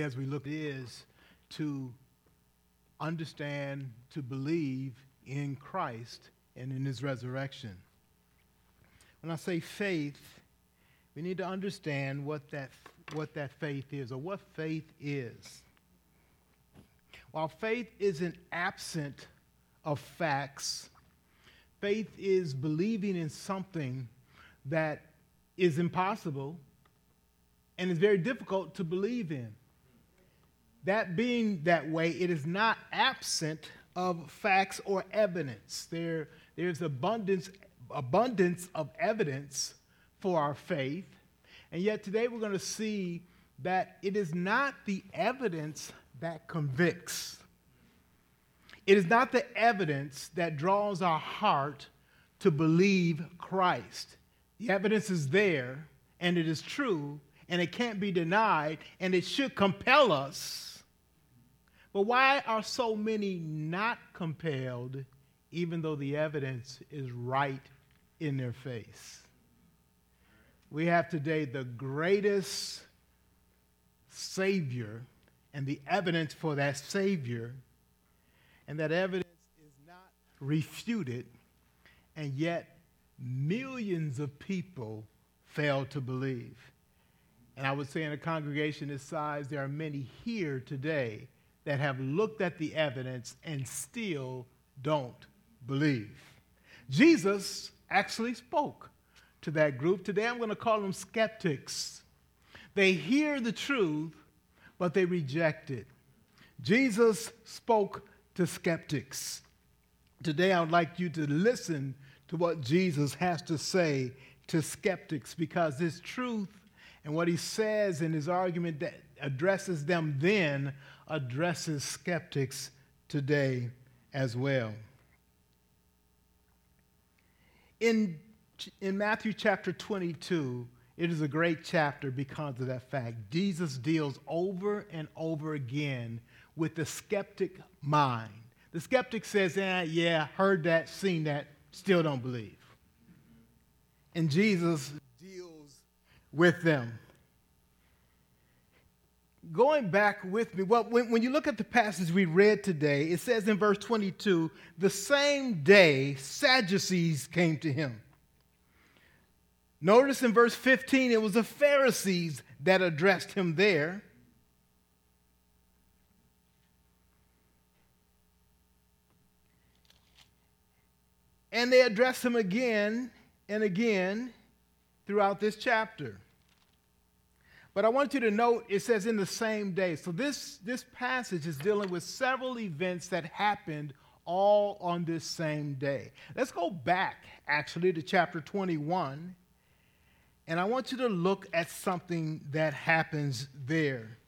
as we look is to understand, to believe in Christ and in his resurrection. When I say faith, we need to understand what that, what that faith is or what faith is. While faith isn't absent of facts, faith is believing in something that is impossible and is very difficult to believe in. That being that way, it is not absent of facts or evidence. There, there's abundance, abundance of evidence for our faith. And yet today we're going to see that it is not the evidence that convicts. It is not the evidence that draws our heart to believe Christ. The evidence is there, and it is true, and it can't be denied, and it should compel us but why are so many not compelled, even though the evidence is right in their face? We have today the greatest Savior and the evidence for that Savior, and that evidence is not refuted, and yet millions of people fail to believe. And I would say in a congregation this size, there are many here today that have looked at the evidence and still don't believe. Jesus actually spoke to that group. Today I'm going to call them skeptics. They hear the truth, but they reject it. Jesus spoke to skeptics. Today I would like you to listen to what Jesus has to say to skeptics because this truth and what he says in his argument that addresses them then addresses skeptics today as well. In, in Matthew chapter 22, it is a great chapter because of that fact. Jesus deals over and over again with the skeptic mind. The skeptic says, eh, yeah, heard that, seen that, still don't believe. And Jesus deals with them going back with me, well, when, when you look at the passage we read today, it says in verse 22 the same day Sadducees came to him. Notice in verse 15, it was the Pharisees that addressed him there. And they address him again and again throughout this chapter. But I want you to note it says in the same day. So this, this passage is dealing with several events that happened all on this same day. Let's go back actually to chapter 21. And I want you to look at something that happens there.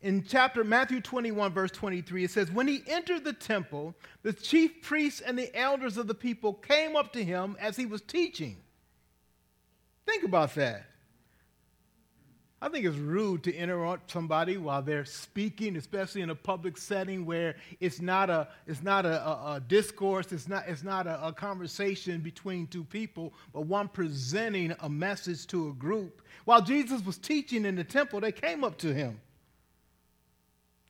In chapter Matthew 21, verse 23, it says, When he entered the temple, the chief priests and the elders of the people came up to him as he was teaching. Think about that. I think it's rude to interrupt somebody while they're speaking, especially in a public setting where it's not a, it's not a, a, a discourse, it's not, it's not a, a conversation between two people, but one presenting a message to a group. While Jesus was teaching in the temple, they came up to him.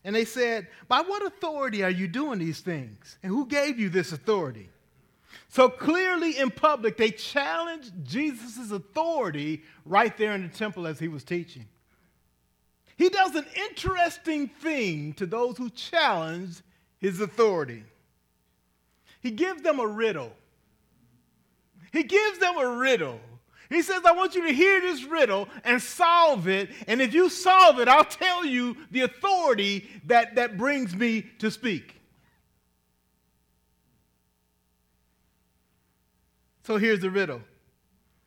And they said, By what authority are you doing these things? And who gave you this authority? So clearly in public, they challenged Jesus' authority right there in the temple as he was teaching. He does an interesting thing to those who challenge his authority. He gives them a riddle. He gives them a riddle. He says, I want you to hear this riddle and solve it. And if you solve it, I'll tell you the authority that, that brings me to speak. So here's the riddle.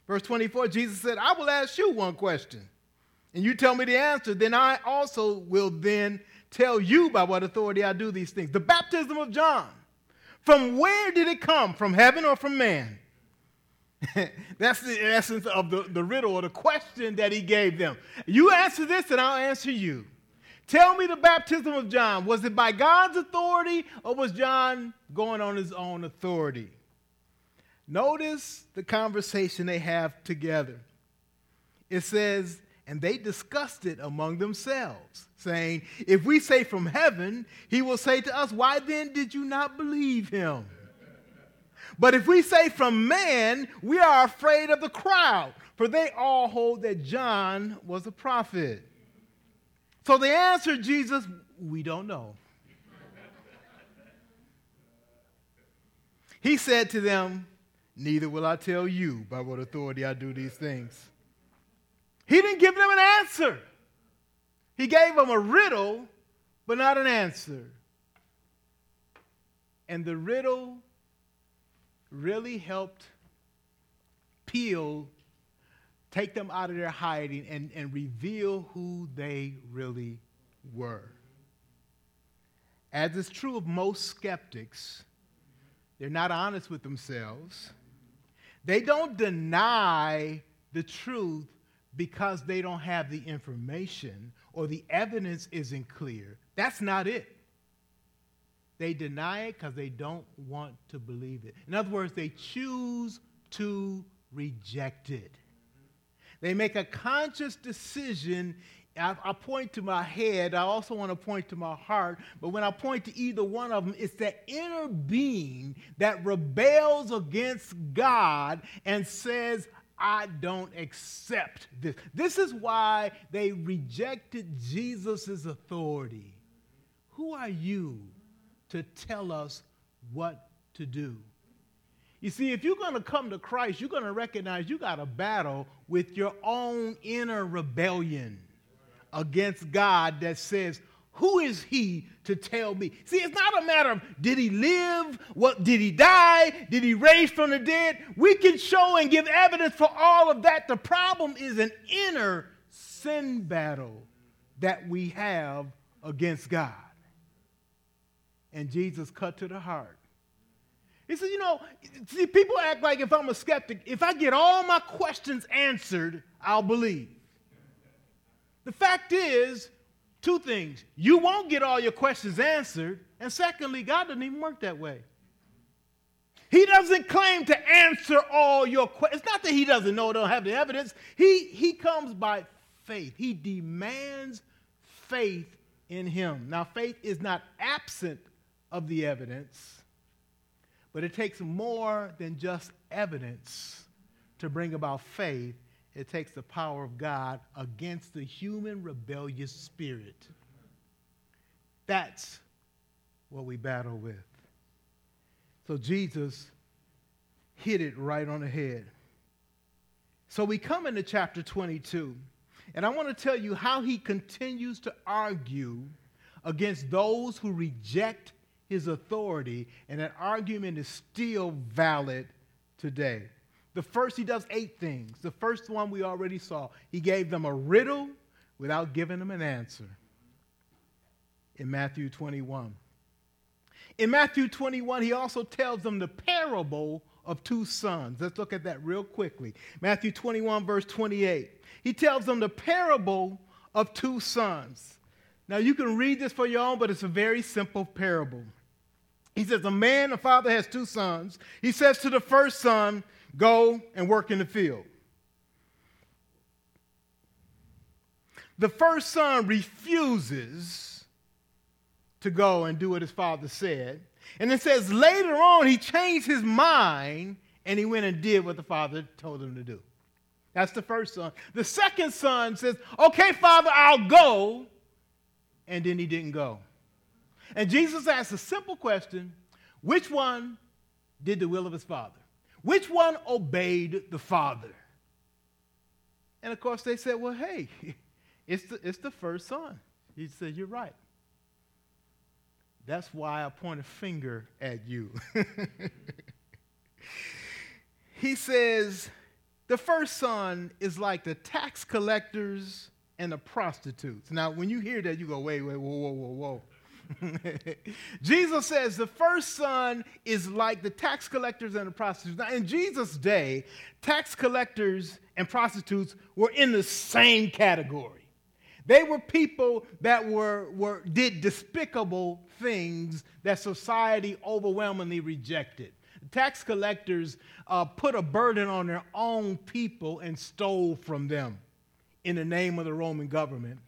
Verse 24, Jesus said, I will ask you one question, and you tell me the answer. Then I also will then tell you by what authority I do these things. The baptism of John, from where did it come? From heaven or from man? That's the essence of the, the riddle or the question that he gave them. You answer this, and I'll answer you. Tell me the baptism of John. Was it by God's authority, or was John going on his own authority? Notice the conversation they have together. It says, and they discussed it among themselves, saying, If we say from heaven, he will say to us, Why then did you not believe him? But if we say from man, we are afraid of the crowd, for they all hold that John was a prophet. So they answered Jesus, We don't know. he said to them, Neither will I tell you by what authority I do these things. He didn't give them an answer. He gave them a riddle, but not an answer. And the riddle really helped peel, take them out of their hiding, and, and reveal who they really were. As is true of most skeptics, they're not honest with themselves. They don't deny the truth because they don't have the information or the evidence isn't clear. That's not it. They deny it because they don't want to believe it. In other words, they choose to reject it. They make a conscious decision. I, I, point to my head. I also want to point to my heart. But when I point to either one of them, it's that inner being that rebels against God and says, I don't accept this. This is why they rejected Jesus' authority. Who are you to tell us what to do? You see, if you're going to come to Christ, you're going to recognize you got a battle with your own inner rebellion against God that says, who is he to tell me? See, it's not a matter of did he live? What did he die? Did he raise from the dead? We can show and give evidence for all of that. The problem is an inner sin battle that we have against God. And Jesus cut to the heart. He said, You know, see, people act like if I'm a skeptic, if I get all my questions answered, I'll believe. The fact is, Two things. You won't get all your questions answered. And secondly, God doesn't even work that way. He doesn't claim to answer all your questions. It's not that he doesn't know, don't have the evidence. He, he comes by faith. He demands faith in him. Now, faith is not absent of the evidence, but it takes more than just evidence to bring about faith it takes the power of God against the human rebellious spirit. That's what we battle with. So Jesus hit it right on the head. So we come into chapter 22, and I want to tell you how he continues to argue against those who reject his authority, and that argument is still valid today. The first, he does eight things. The first one we already saw. He gave them a riddle without giving them an answer in Matthew 21. In Matthew 21, he also tells them the parable of two sons. Let's look at that real quickly. Matthew 21, verse 28. He tells them the parable of two sons. Now, you can read this for your own, but it's a very simple parable. He says, A man, a father, has two sons. He says to the first son, Go and work in the field. The first son refuses to go and do what his father said. And it says later on he changed his mind and he went and did what the father told him to do. That's the first son. The second son says, Okay, father, I'll go. And then he didn't go. And Jesus asked a simple question which one did the will of his father? Which one obeyed the Father? And of course, they said, Well, hey, it's the, it's the first son. He said, You're right. That's why I point a finger at you. he says, The first son is like the tax collectors and the prostitutes. Now, when you hear that, you go, Wait, wait, whoa, whoa, whoa, whoa. Jesus says the first son is like the tax collectors and the prostitutes. Now, in Jesus' day, tax collectors and prostitutes were in the same category. They were people that were, were, did despicable things that society overwhelmingly rejected. Tax collectors uh, put a burden on their own people and stole from them. in the name of the Roman government.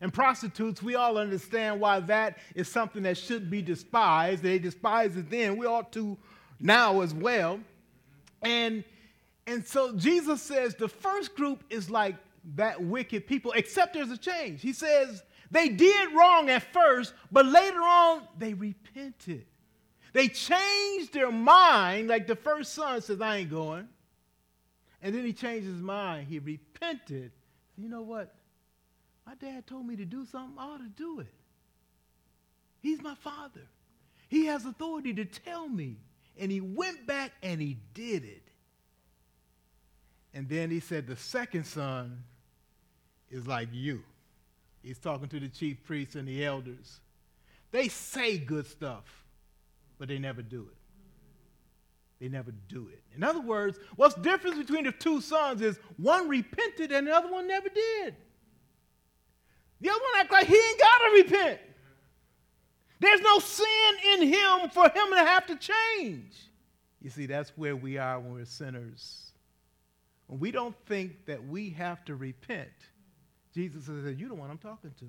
And prostitutes, we all understand why that is something that should be despised. They despised it then. We ought to now as well. And, and so Jesus says the first group is like that wicked people, except there's a change. He says they did wrong at first, but later on they repented. They changed their mind, like the first son says, I ain't going. And then he changed his mind. He repented. You know what? My dad told me to do something, I ought to do it. He's my father. He has authority to tell me. And he went back and he did it. And then he said, The second son is like you. He's talking to the chief priests and the elders. They say good stuff, but they never do it. They never do it. In other words, what's the difference between the two sons is one repented and the other one never did. The other one act like he ain't got to repent. There's no sin in him for him to have to change. You see, that's where we are when we're sinners. When we don't think that we have to repent, Jesus says, You're the one I'm talking to.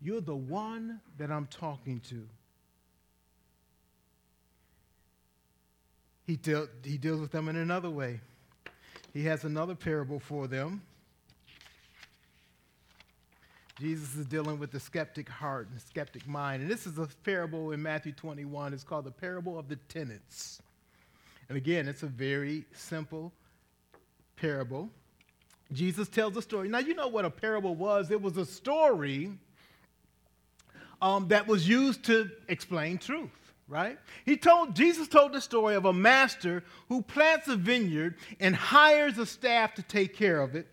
You're the one that I'm talking to. He, he deals with them in another way. He has another parable for them. Jesus is dealing with the skeptic heart and skeptic mind. And this is a parable in Matthew 21. It's called the parable of the tenants. And again, it's a very simple parable. Jesus tells a story. Now, you know what a parable was it was a story um, that was used to explain truth right? He told Jesus told the story of a master who plants a vineyard and hires a staff to take care of it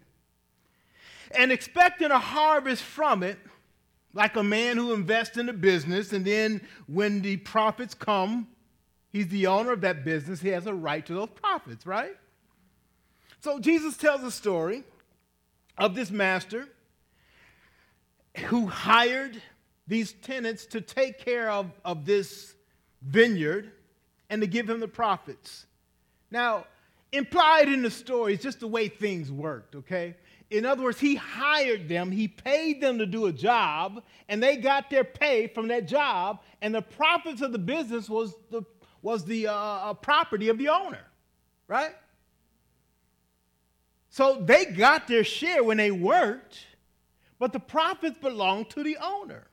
and expecting a harvest from it, like a man who invests in a business, and then when the profits come, he's the owner of that business, he has a right to those profits, right? So Jesus tells a story of this master who hired these tenants to take care of, of this vineyard and to give him the profits. Now, implied in the story is just the way things worked, okay? In other words, he hired them, he paid them to do a job, and they got their pay from that job, and the profits of the business was the, was the uh, uh, property of the owner, right? So they got their share when they worked, but the profits belonged to the owner.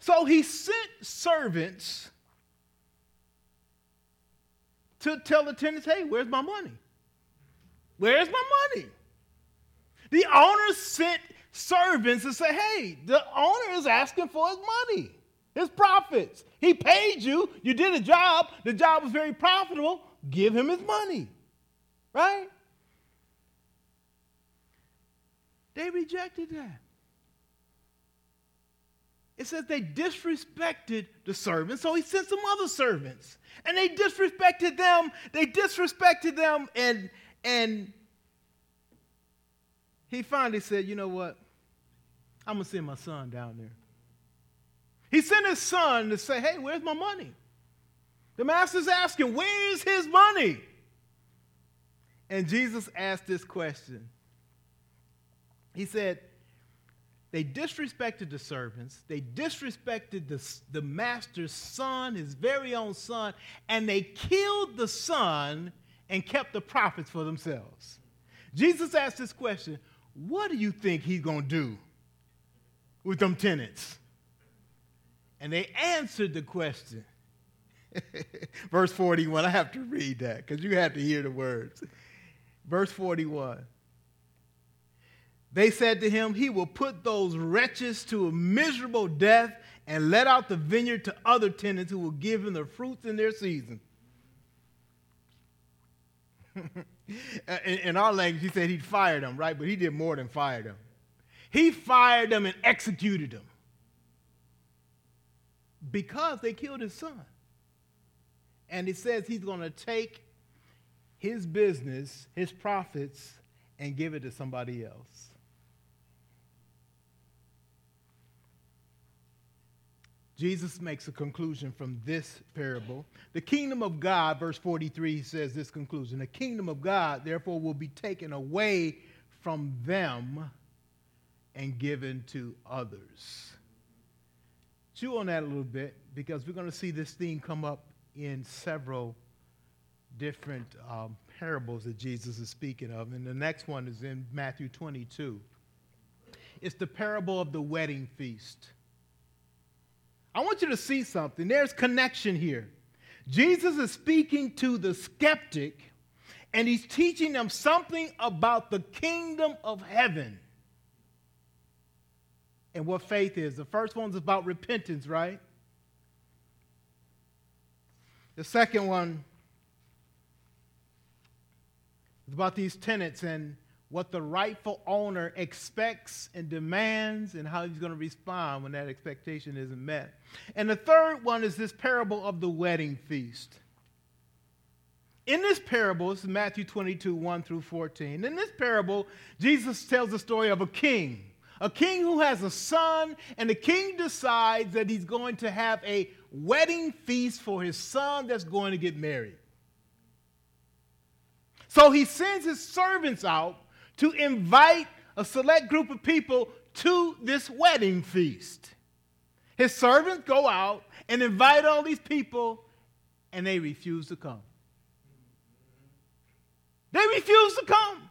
So he sent servants to tell the tenants, hey, where's my money? Where's my money? The owner sent servants to say, hey, the owner is asking for his money, his profits. He paid you, you did a job, the job was very profitable, give him his money. Right? They rejected that. It says they disrespected the servants, so he sent some other servants. And they disrespected them, they disrespected them, and and he finally said, You know what? I'm going to send my son down there. He sent his son to say, Hey, where's my money? The master's asking, Where's his money? And Jesus asked this question. He said, They disrespected the servants, they disrespected the, the master's son, his very own son, and they killed the son and kept the profits for themselves. Jesus asked this question what do you think he's going to do with them tenants? And they answered the question. Verse 41, I have to read that because you have to hear the words. Verse 41. They said to him, He will put those wretches to a miserable death and let out the vineyard to other tenants who will give him the fruits in their season. in, in, our language, he said he fired them, right? But he did more than fire them. He fired them and executed them because they killed his son. And he says he's going to take his business, his profits, and give it to somebody else. Jesus makes a conclusion from this parable. The kingdom of God, verse 43 says this conclusion The kingdom of God, therefore, will be taken away from them and given to others. Chew on that a little bit because we're going to see this theme come up in several different um, parables that Jesus is speaking of. And the next one is in Matthew 22. It's the parable of the wedding feast. I want you to see something. There's connection here. Jesus is speaking to the skeptic and he's teaching them something about the kingdom of heaven and what faith is. The first one's about repentance, right? The second one is about these tenants and what the rightful owner expects and demands and how he's going to respond when that expectation isn't met. And the third one is this parable of the wedding feast. In this parable, this is Matthew 22, 1 through 14. In this parable, Jesus tells the story of a king, a king who has a son, and the king decides that he's going to have a wedding feast for his son that's going to get married. So he sends his servants out to invite a select group of people to this wedding feast. His servants go out and invite all these people, and they refuse to come. They refuse to come.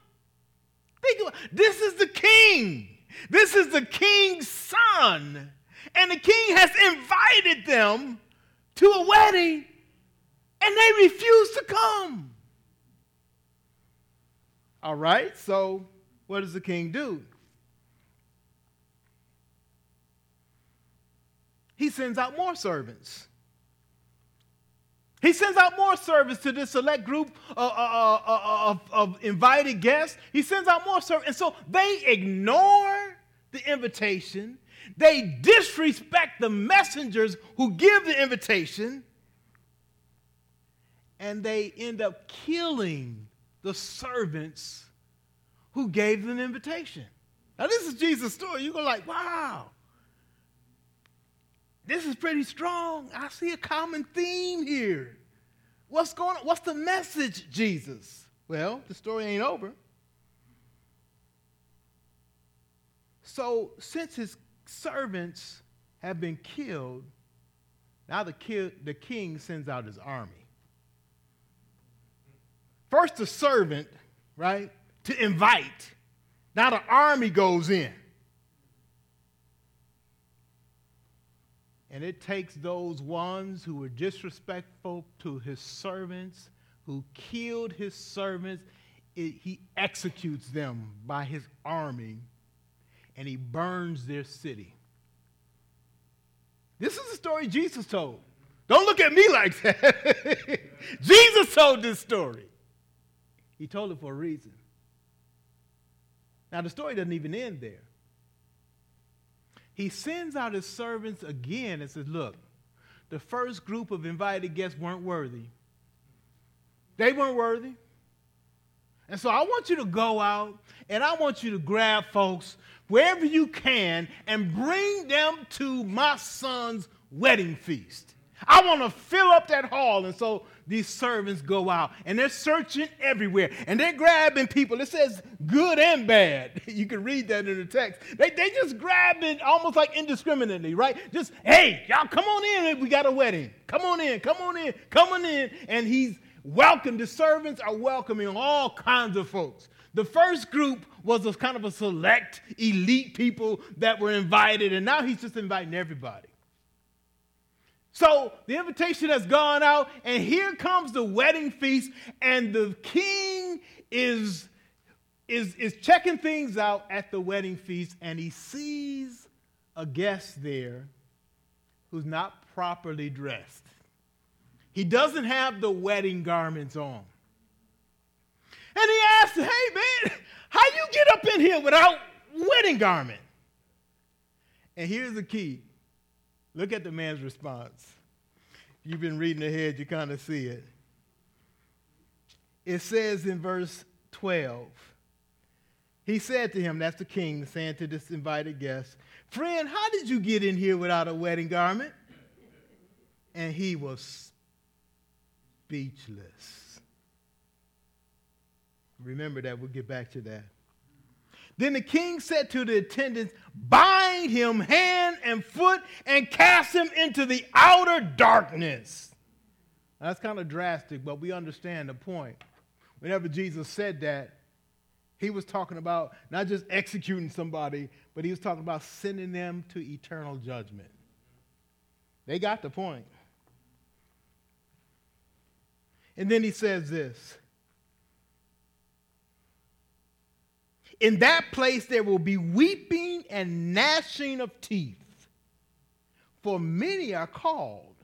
Think about, this is the king. This is the king's son. And the king has invited them to a wedding, and they refuse to come. All right, so what does the king do? He sends out more servants. He sends out more servants to this select group uh, uh, uh, uh, of, of invited guests. He sends out more servants. And so they ignore the invitation. They disrespect the messengers who give the invitation. And they end up killing the servants who gave them an invitation. Now, this is Jesus' story. You go like, wow, this is pretty strong. I see a common theme here. What's going on? What's the message, Jesus? Well, the story ain't over. So, since his servants have been killed, now the, ki- the king sends out his army. First, a servant, right, to invite. Now the army goes in. And it takes those ones who were disrespectful to his servants, who killed his servants, it, he executes them by his army and he burns their city. This is the story Jesus told. Don't look at me like that. Jesus told this story. He told it for a reason. Now, the story doesn't even end there. He sends out his servants again and says, Look, the first group of invited guests weren't worthy. They weren't worthy. And so I want you to go out and I want you to grab folks wherever you can and bring them to my son's wedding feast. I want to fill up that hall. And so these servants go out and they're searching everywhere and they're grabbing people. It says good and bad. You can read that in the text. They, they just grabbing almost like indiscriminately, right? Just, hey, y'all come on in. We got a wedding. Come on in, come on in, come on in. And he's welcome. The servants are welcoming all kinds of folks. The first group was a kind of a select elite people that were invited, and now he's just inviting everybody. So the invitation has gone out, and here comes the wedding feast, and the king is, is, is checking things out at the wedding feast, and he sees a guest there who's not properly dressed. He doesn't have the wedding garments on. And he asks, hey man, how you get up in here without wedding garment? And here's the key. Look at the man's response. You've been reading ahead, you kind of see it. It says in verse 12, he said to him, that's the king, saying to this invited guest, Friend, how did you get in here without a wedding garment? And he was speechless. Remember that, we'll get back to that. Then the king said to the attendants, Bind him hand and foot and cast him into the outer darkness. That's kind of drastic, but we understand the point. Whenever Jesus said that, he was talking about not just executing somebody, but he was talking about sending them to eternal judgment. They got the point. And then he says this In that place there will be weeping and gnashing of teeth, for many are called,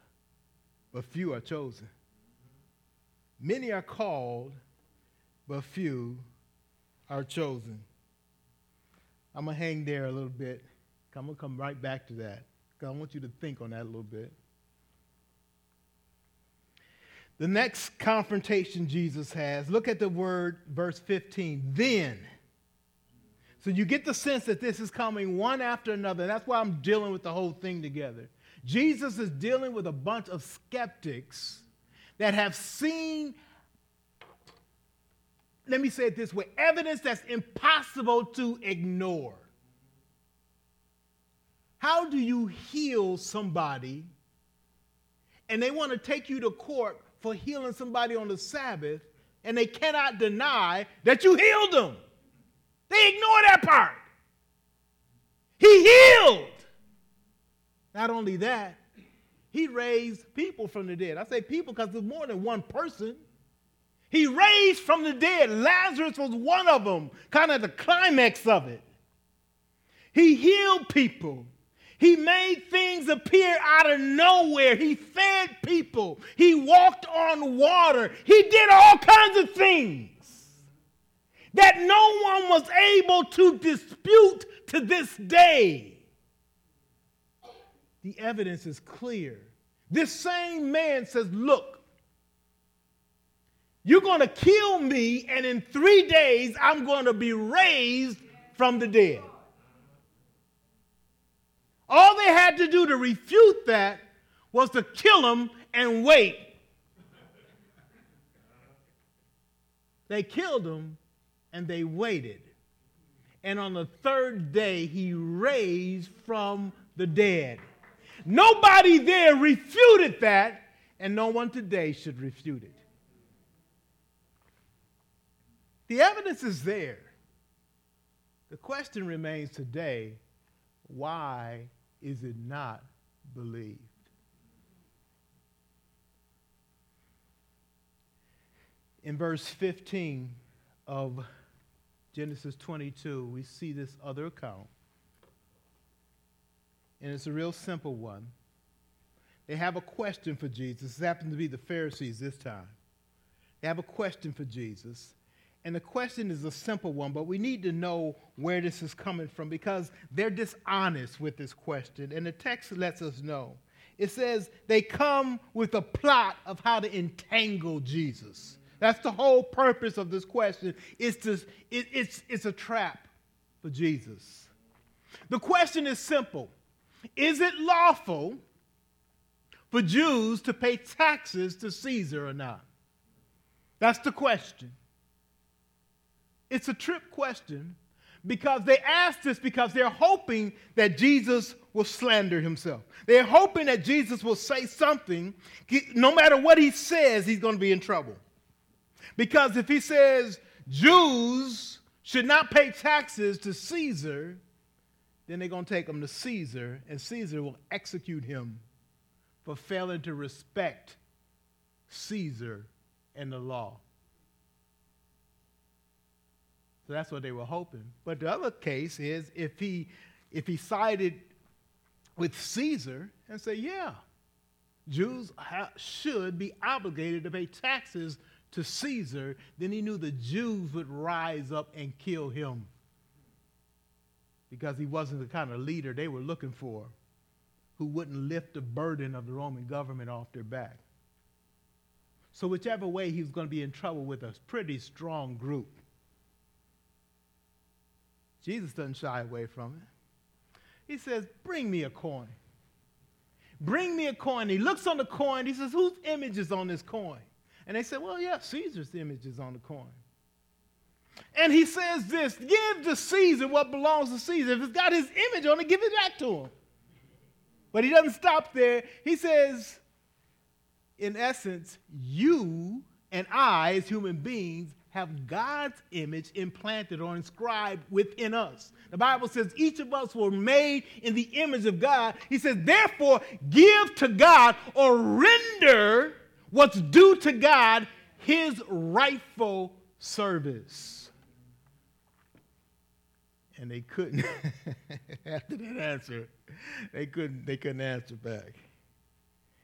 but few are chosen. Many are called, but few are chosen. I'm going to hang there a little bit. I'm going to come right back to that because I want you to think on that a little bit. The next confrontation Jesus has, look at the word, verse 15. Then. So you get the sense that this is coming one after another. That's why I'm dealing with the whole thing together. Jesus is dealing with a bunch of skeptics that have seen, let me say it this way evidence that's impossible to ignore. How do you heal somebody and they want to take you to court for healing somebody on the Sabbath and they cannot deny that you healed them? They ignore that part. He healed. Not only that, he raised people from the dead. I say people because there's more than one person. He raised from the dead. Lazarus was one of them, kind of the climax of it. He healed people. He made things appear out of nowhere. He fed people. He walked on water. He did all kinds of things that no one was able to dispute to this day. The evidence is clear. This same man says, Look, you're going to kill me, and in three days I'm going to be raised from the dead. All they had to do to refute that was to kill him and wait. They killed him and they waited. And on the third day, he raised from the dead. Nobody there refuted that, and no one today should refute it. The evidence is there. The question remains today why is it not believed? In verse 15 of Genesis 22, we see this other account. And it's a real simple one. They have a question for Jesus. This happens to be the Pharisees this time. They have a question for Jesus. And the question is a simple one, but we need to know where this is coming from because they're dishonest with this question. And the text lets us know. It says they come with a plot of how to entangle Jesus. That's the whole purpose of this question. It's, to, it, it's, it's a trap for Jesus. The question is simple Is it lawful for Jews to pay taxes to Caesar or not? That's the question. It's a trip question because they asked this because they're hoping that Jesus will slander himself. They're hoping that Jesus will say something. No matter what he says, he's going to be in trouble. Because if he says Jews should not pay taxes to Caesar, then they're going to take him to Caesar, and Caesar will execute him for failing to respect Caesar and the law. So that's what they were hoping. But the other case is if he if he sided with Caesar and say, yeah, Jews ha- should be obligated to pay taxes to Caesar, then he knew the Jews would rise up and kill him because he wasn't the kind of leader they were looking for who wouldn't lift the burden of the Roman government off their back. So, whichever way, he was going to be in trouble with a pretty strong group. Jesus doesn't shy away from it. He says, Bring me a coin. Bring me a coin. He looks on the coin. He says, Whose image is on this coin? And they said, Well, yeah, Caesar's image is on the coin. And he says this give to Caesar what belongs to Caesar. If it's got his image on it, give it back to him. But he doesn't stop there. He says, in essence, you and I, as human beings, have God's image implanted or inscribed within us. The Bible says each of us were made in the image of God. He says, therefore, give to God or render what's due to God his rightful service. And they couldn't, after that answer, they couldn't, they couldn't answer back.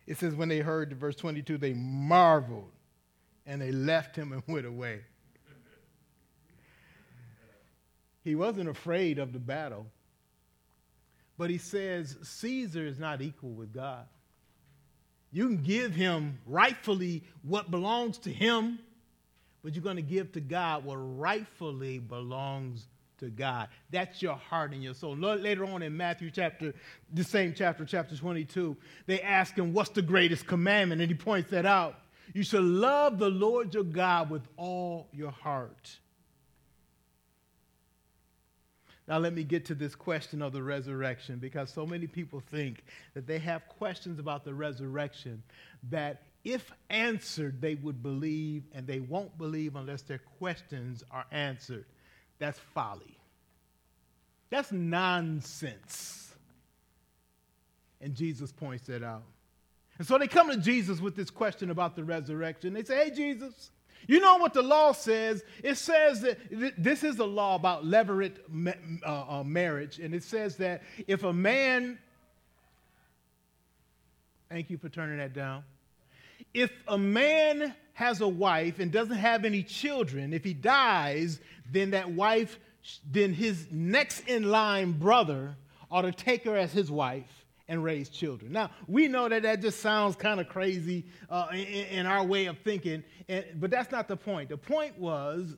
It says, when they heard the verse 22, they marveled and they left him and went away. He wasn't afraid of the battle, but he says Caesar is not equal with God. You can give him rightfully what belongs to him, but you're going to give to God what rightfully belongs to God. That's your heart and your soul. Later on in Matthew chapter, the same chapter, chapter 22, they ask him, What's the greatest commandment? And he points that out. You shall love the Lord your God with all your heart. Now, let me get to this question of the resurrection because so many people think that they have questions about the resurrection that, if answered, they would believe, and they won't believe unless their questions are answered. That's folly. That's nonsense. And Jesus points that out. And so they come to Jesus with this question about the resurrection. They say, Hey, Jesus, you know what the law says? It says that this is a law about levirate uh, uh, marriage, and it says that if a man, thank you for turning that down. If a man has a wife and doesn't have any children, if he dies, then that wife, then his next in line brother ought to take her as his wife and raise children. Now, we know that that just sounds kind of crazy uh, in, in, our way of thinking, and, but that's not the point. The point was,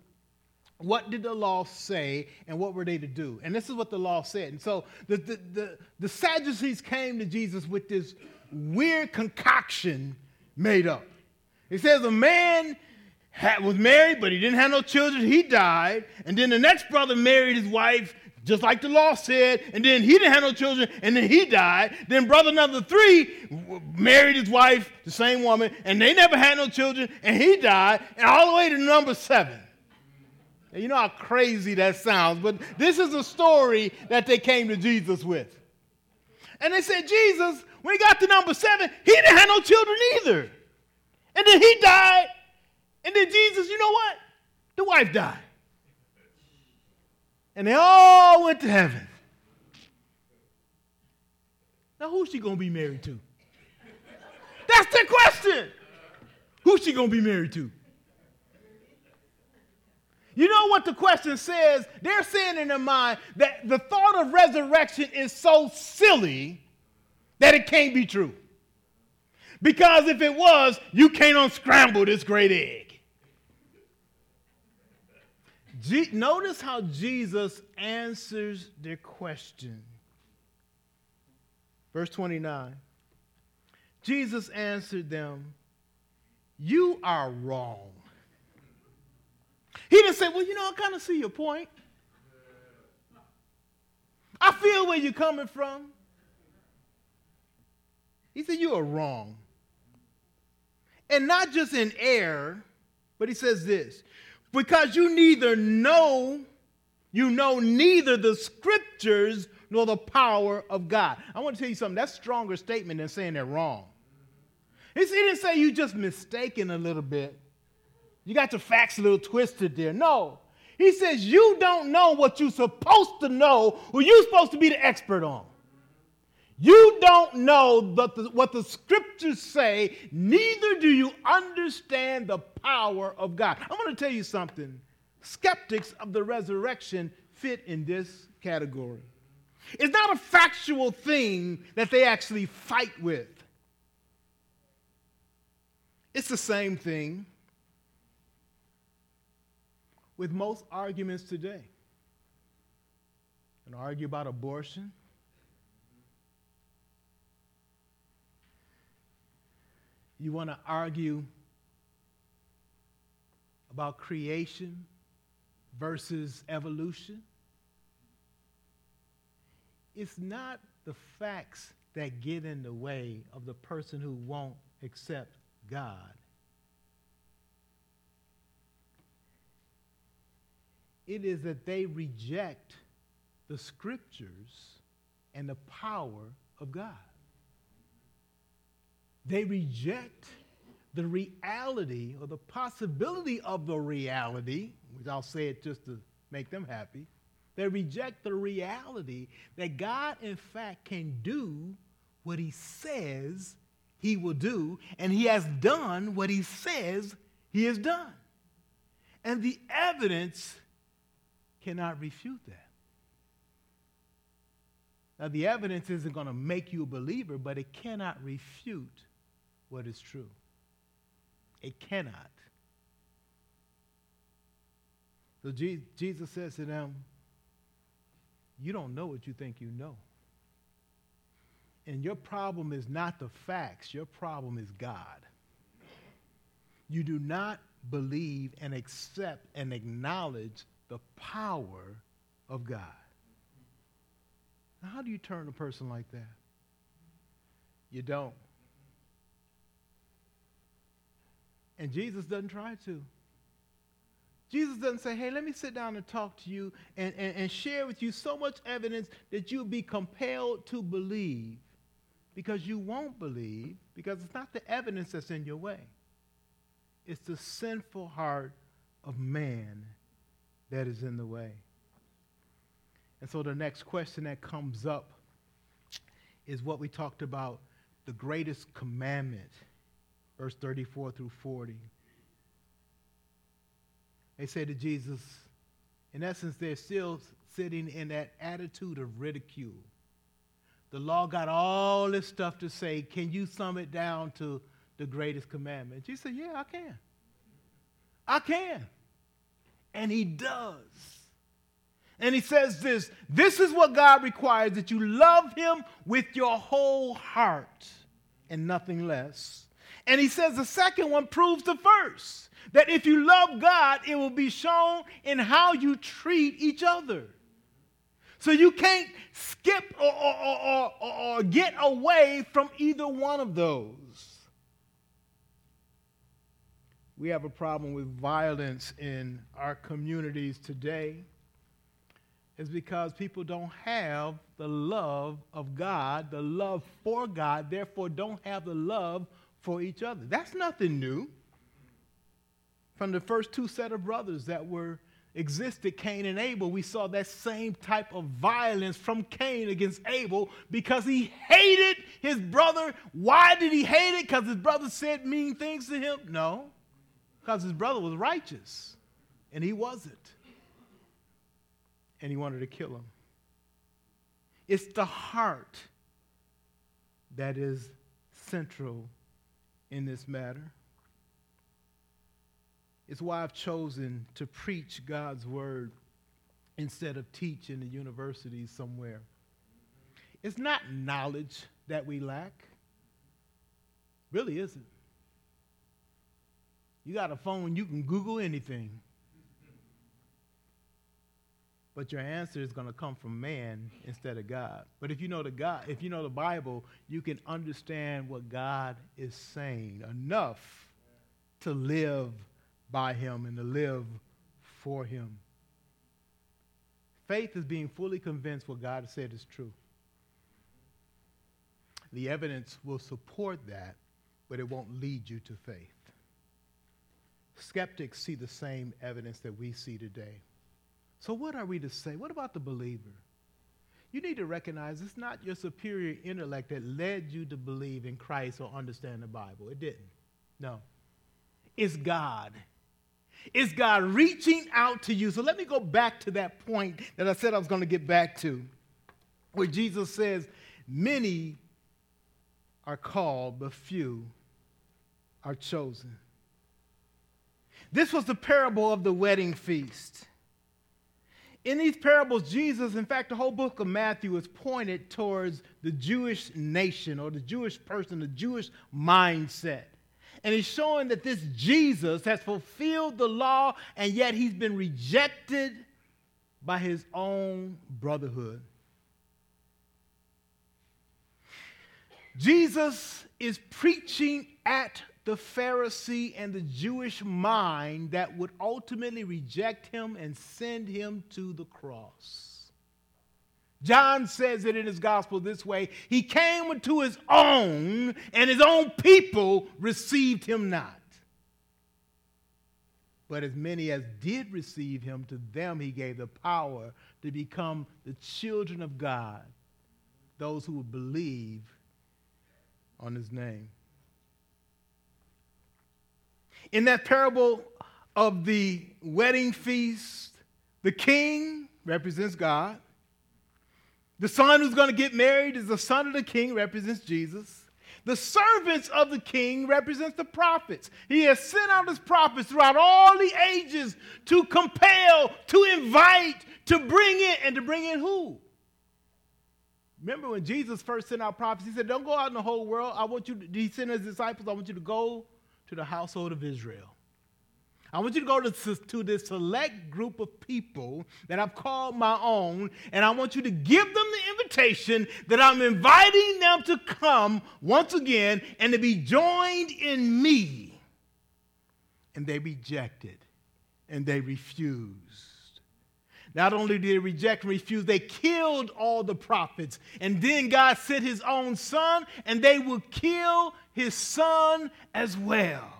what did the law say and what were they to do? And this is what the law said. And so the, the, the, the Sadducees came to Jesus with this weird concoction made up. It says a man had, was married, but he didn't have no children. He died. And then the next brother married his wife just like the law said, and then he didn't have no children, and then he died. Then brother number three married his wife, the same woman, and they never had no children, and he died, and all the way to number seven. You know how crazy that sounds, but this is a story that they came to Jesus with. And they said, Jesus, when he got to number seven, he didn't have no children either. And then he died, and then Jesus, you know what? The wife died and they all went to heaven. Now, who's she going to be married to? That's the question. Who's she going to be married to? You know what the question says? They're saying in their mind that the thought of resurrection is so silly that it can't be true. Because if it was, you can't unscramble this great egg. Notice how Jesus answers their question. Verse 29. Jesus answered them, You are wrong. He didn't say, Well, you know, I kind of see your point. I feel where you're coming from. He said, You are wrong. And not just in error, but he says this because you neither know, you know neither the scriptures nor the power of God. I want to tell you something. That's stronger statement than saying they're wrong. He didn't say you just mistaken a little bit. You got your facts a little twisted there. No. He says you don't know what you're supposed to know, or you're supposed to be the expert on. You don't know the, what the scriptures say, neither do you understand the power of God. I'm going to tell you something. Skeptics of the resurrection fit in this category. It's not a factual thing that they actually fight with. It's the same thing with most arguments today. And argue about abortion, You want to argue about creation, versus evolution. It's not the facts that get in the way of the person who won't accept God. It is that they reject the scriptures and the power of God. They reject the reality or the possibility of the reality, which I'll say it just to make them happy. They reject the reality that God, in fact, can do what he says he will do, and he has done what he says he has done. And the evidence cannot refute that. Now, the evidence isn't going to make you a believer, but it cannot refute what is true. It cannot. So Jesus says to them, You don't know what you think you know. And your problem is not the facts, your problem is God. You do not believe and accept and acknowledge the power of God. Now, how do you turn a person like that? You don't. And Jesus doesn't try to. Jesus doesn't say, hey, let me sit down and talk to you and, and, and share with you so much evidence that you'll be compelled to believe because you won't believe because it's not the evidence that's in your way. It's the sinful heart of man that is in the way. And so the next question that comes up is what we talked about the greatest commandment verse 34 through 40. They say to Jesus, in essence, they're still sitting in that attitude of ridicule. The law got all this stuff to say. Can you sum it down to the greatest commandment? Jesus said, Yeah, I can. I can. And he does. And he says this this is what God requires that you love him with your whole heart and nothing less. And he says the second one proves the first. That if you love God, it will be shown in how you treat each other. So you can't skip or, or, or, or, get away from either one of those. We have a problem with violence in our communities today. It's because people don't have the love of God, the love for God, therefore, don't have the love for each other. That's nothing new. From the first two set of brothers that were existed, Cain and Abel, we saw that same type of violence from Cain against Abel because he hated his brother. Why did he hate it? Because his brother said mean things to him? No, because his brother was righteous and he wasn't. And he wanted to kill him. It's the heart that is central in this matter. It's why I've chosen to preach God's word instead of teach in the university somewhere. It's not knowledge that we lack. Really isn't. You got a phone, you can Google anything but your answer is going to come from man instead of God. But if you know the God, if you know the Bible, you can understand what God is saying enough to live by him and to live for him. Faith is being fully convinced what God said is true. The evidence will support that, but it won't lead you to faith. Skeptics see the same evidence that we see today. So, what are we to say? What about the believer? You need to recognize it's not your superior intellect that led you to believe in Christ or understand the Bible. It didn't. No. It's God. It's God reaching out to you. So let me go back to that point that I said I was going to get back to, where Jesus says, Many are called, but few are chosen. This was the parable of the wedding feast. In these parables, Jesus, in fact, the whole book of Matthew is pointed towards the Jewish nation or the Jewish person, the Jewish mindset. And he's showing that this Jesus has fulfilled the law, and yet he's been rejected by his own brotherhood. Jesus is preaching at the Pharisee and the Jewish mind that would ultimately reject him and send him to the cross. John says it in his gospel this way He came unto his own, and his own people received him not. But as many as did receive him, to them he gave the power to become the children of God, those who would believe on his name. In that parable of the wedding feast, the king represents God. The son who's going to get married is the son of the king, represents Jesus. The servants of the king represents the prophets. He has sent out his prophets throughout all the ages to compel, to invite, to bring in, and to bring in who? Remember when Jesus first sent out prophets, he said, Don't go out in the whole world. I want you to, he sent his disciples, I want you to go to the household of Israel. I want you to go to, to this select group of people that I've called my own, and I want you to give them the invitation that I'm inviting them to come once again and to be joined in me. And they rejected and they refused. Not only did they reject and refuse, they killed all the prophets. And then God sent his own son, and they would kill his son as well.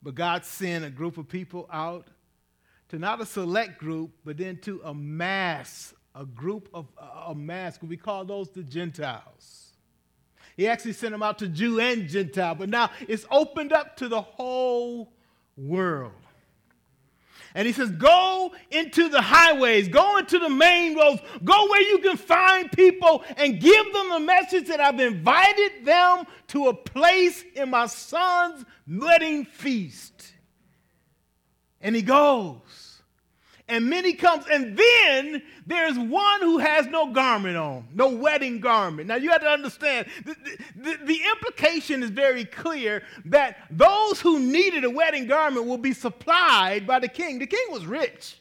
But God sent a group of people out to not a select group, but then to a mass, a group of uh, a mass. We call those the Gentiles. He actually sent them out to Jew and Gentile, but now it's opened up to the whole world. And he says, Go into the highways, go into the main roads, go where you can find people and give them the message that I've invited them to a place in my son's wedding feast. And he goes and many comes and then there's one who has no garment on no wedding garment. Now you have to understand the, the, the, implication is very clear that those who needed a wedding garment will be supplied by the king. The king was rich.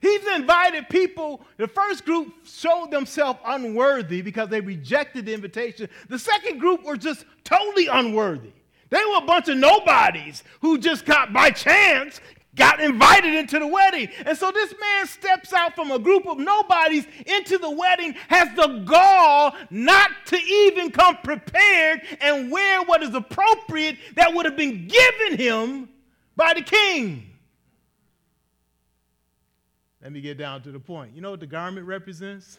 He's invited people. The first group showed themselves unworthy because they rejected the invitation. The second group were just totally unworthy. They were a bunch of nobodies who just got by chance got invited into the wedding. And so this man steps out from a group of nobodies into the wedding, has the gall not to even come prepared and wear what is appropriate that would have been given him by the king. Let me get down to the point. You know what the garment represents?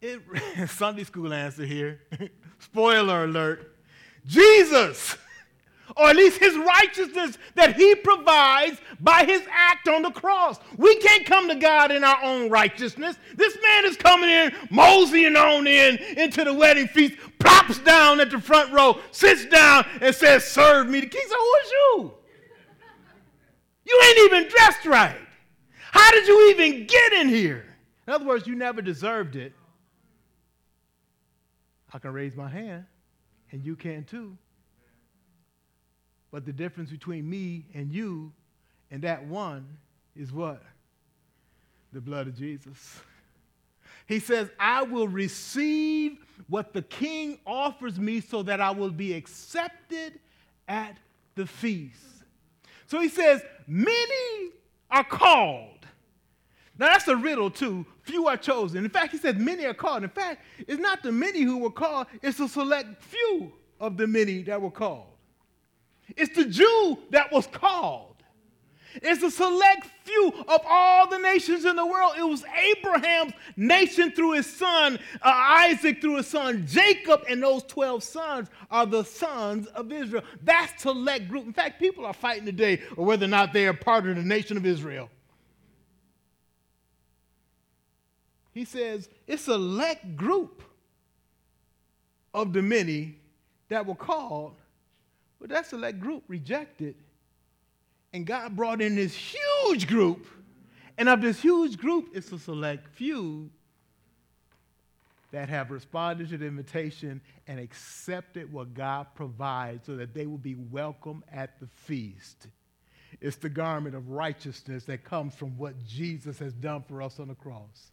It Sunday school answer here. Spoiler alert. Jesus or at least his righteousness that he provides by his act on the cross. We can't come to God in our own righteousness. This man is coming in, moseying on in into the wedding feast, plops down at the front row, sits down, and says, Serve me. The king said, Who is you? You ain't even dressed right. How did you even get in here? In other words, you never deserved it. I can raise my hand, and you can too. But the difference between me and you and that one is what? The blood of Jesus. He says, I will receive what the king offers me so that I will be accepted at the feast. So he says, Many are called. Now that's a riddle too. Few are chosen. In fact, he says, Many are called. In fact, it's not the many who were called, it's a select few of the many that were called. It's the Jew that was called. It's a select few of all the nations in the world. It was Abraham's nation through his son, uh, Isaac through his son, Jacob, and those 12 sons are the sons of Israel. That's select group. In fact, people are fighting today or whether or not they are part of the nation of Israel. He says it's a select group of the many that were called but that select group rejected. And God brought in this huge group. And of this huge group, it's a select few that have responded to the invitation and accepted what God provides so that they will be welcome at the feast. It's the garment of righteousness that comes from what Jesus has done for us on the cross.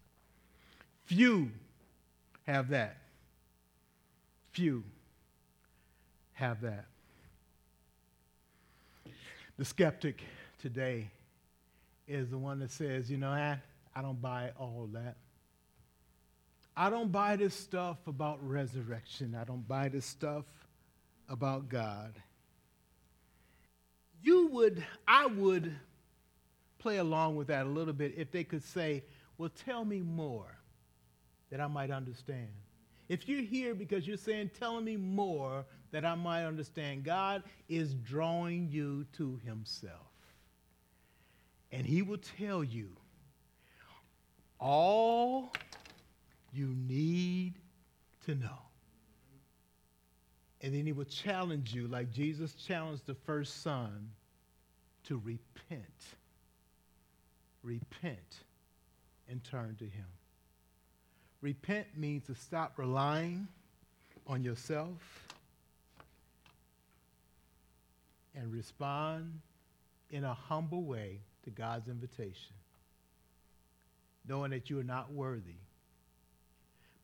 Few have that. Few have that. The skeptic today is the one that says, you know, I, I don't buy all that. I don't buy this stuff about resurrection. I don't buy this stuff about God. You would, I would play along with that a little bit if they could say, well, tell me more that I might understand. If you're here because you're saying, tell me more that I might understand, God is drawing you to Himself. And He will tell you all you need to know. And then he will challenge you, like Jesus challenged the first son, to repent. Repent and turn to him. Repent means to stop relying on yourself and respond in a humble way to God's invitation, knowing that you are not worthy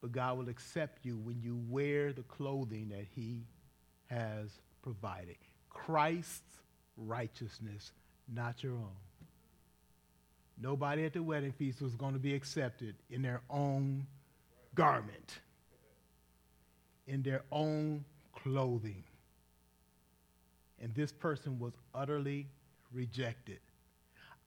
but God will accept you when you wear the clothing that He has provided. Christ's righteousness, not your own. Nobody at the wedding feast was going to be accepted in their own garment, in their own clothing. And this person was utterly rejected.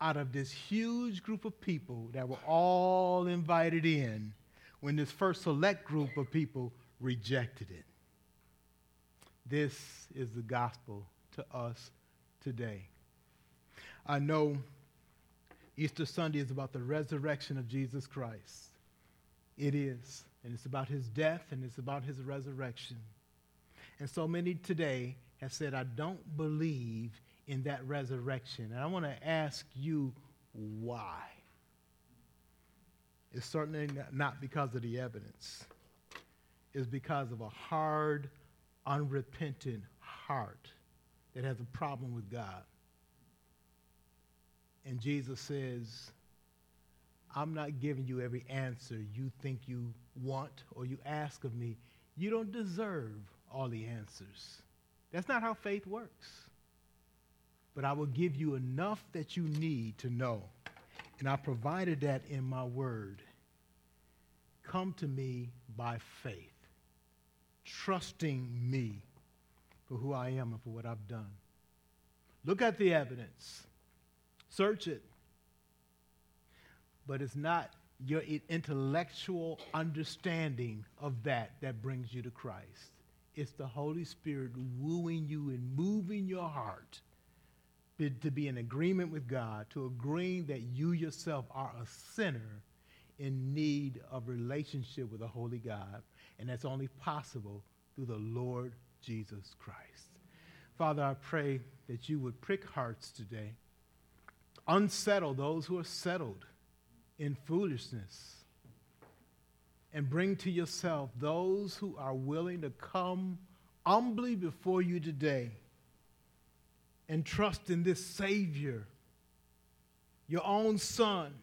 Out of this huge group of people that were all invited in, when this first select group of people rejected it. This is the gospel to us today. I know Easter Sunday is about the resurrection of Jesus Christ. It is. And it's about his death and it's about his resurrection. And so many today have said, I don't believe in that resurrection. And I want to ask you why. It's certainly not because of the evidence. It's because of a hard, unrepentant heart that has a problem with God. And Jesus says, I'm not giving you every answer you think you want or you ask of me. You don't deserve all the answers. That's not how faith works. But I will give you enough that you need to know and I provided that in my word. Come to me by faith, trusting me for who I am and for what I've done. Look at the evidence, search it. But it's not your intellectual understanding of that that brings you to Christ. It's the Holy Spirit wooing you and moving your heart to be in agreement with God, to agreeing that you yourself are a sinner in need of relationship with a holy God. And that's only possible through the Lord Jesus Christ. Father, I pray that you would prick hearts today, unsettle those who are settled in foolishness, and bring to yourself those who are willing to come humbly before you today and trust in this Savior, your own Son,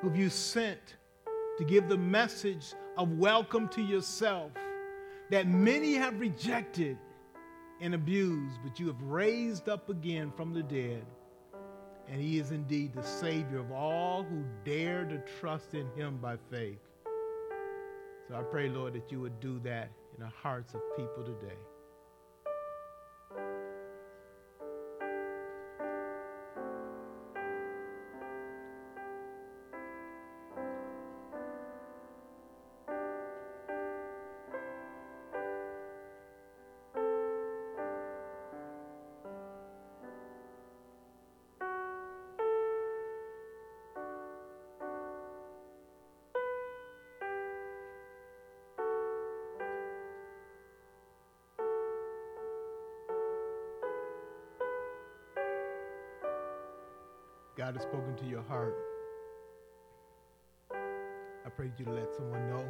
who you sent to give the message of welcome to yourself that many have rejected and abused, but you have raised up again from the dead. And he is indeed the Savior of all who dare to trust in him by faith. So I pray, Lord, that you would do that in the hearts of people today. Has spoken to your heart, I pray you to let someone know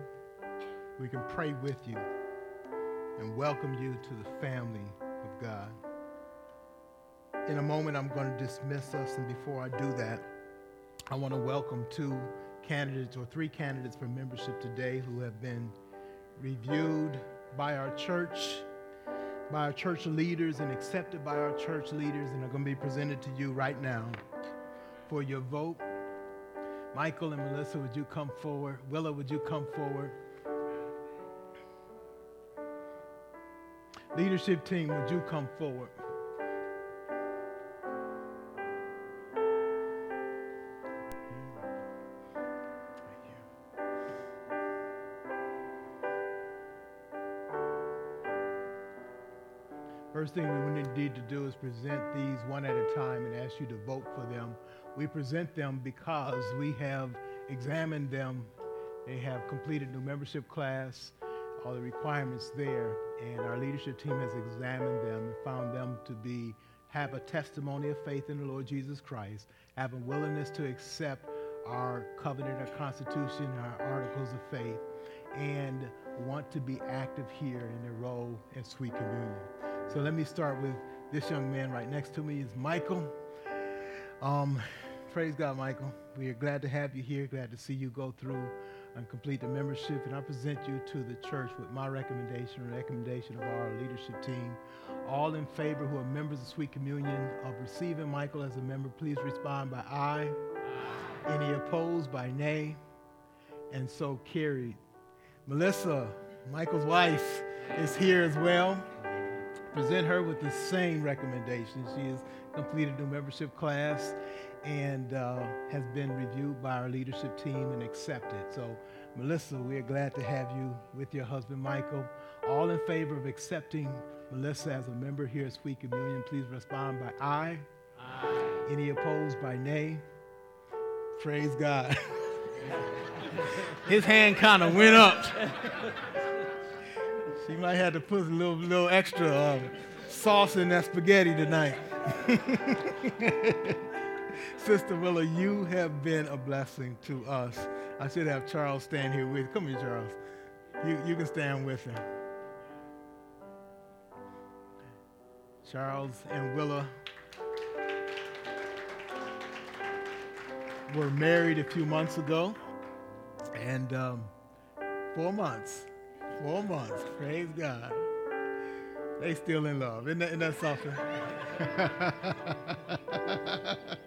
we can pray with you and welcome you to the family of God. In a moment, I'm going to dismiss us, and before I do that, I want to welcome two candidates or three candidates for membership today who have been reviewed by our church, by our church leaders, and accepted by our church leaders, and are going to be presented to you right now for your vote. Michael and Melissa, would you come forward? Willa, would you come forward? Leadership team, would you come forward? First thing we need to do is present these one at a time and ask you to vote for them. We present them because we have examined them. They have completed new membership class, all the requirements there, and our leadership team has examined them and found them to be have a testimony of faith in the Lord Jesus Christ, have a willingness to accept our covenant, our constitution, our articles of faith, and want to be active here in their role in sweet communion. So let me start with this young man right next to me is Michael. Um, praise God, Michael. We are glad to have you here, glad to see you go through and complete the membership. And I present you to the church with my recommendation recommendation of our leadership team. All in favor who are members of Sweet Communion of receiving Michael as a member, please respond by aye. aye. Any opposed by nay? And so carried. Melissa, Michael's wife, is here as well present her with the same recommendation. She has completed a membership class and uh, has been reviewed by our leadership team and accepted. So, Melissa, we are glad to have you with your husband, Michael. All in favor of accepting Melissa as a member here at Sweet Communion, please respond by aye. Aye. Any opposed by nay? Praise God. His hand kind of went up. She might have to put a little, little extra uh, sauce in that spaghetti tonight. Sister Willa, you have been a blessing to us. I should have Charles stand here with. Come here, Charles. You, you can stand with him. Charles and Willa were married a few months ago, and um, four months Four months. Praise God. They still in love. Isn't that, isn't that something?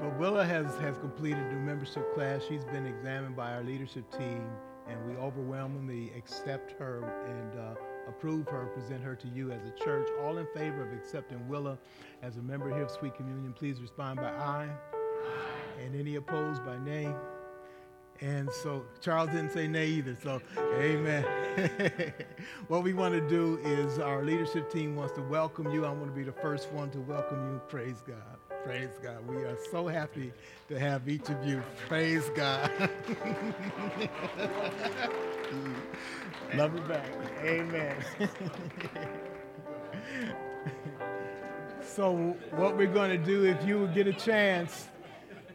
but Willa has, has completed the membership class. She's been examined by our leadership team, and we overwhelmingly accept her and uh, approve her, present her to you as a church. All in favor of accepting Willa as a member here of Sweet Communion, please respond by aye. aye. And any opposed by nay. And so Charles didn't say nay either. So, amen. what we want to do is our leadership team wants to welcome you. I want to be the first one to welcome you. Praise God. Praise God. We are so happy to have each of you. Praise God. Love you back. Amen. so, what we're going to do, if you get a chance,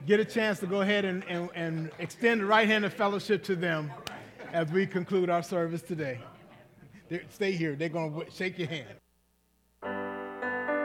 get a chance to go ahead and, and, and extend the right hand of fellowship to them as we conclude our service today. They're, stay here. They're going to shake your hand.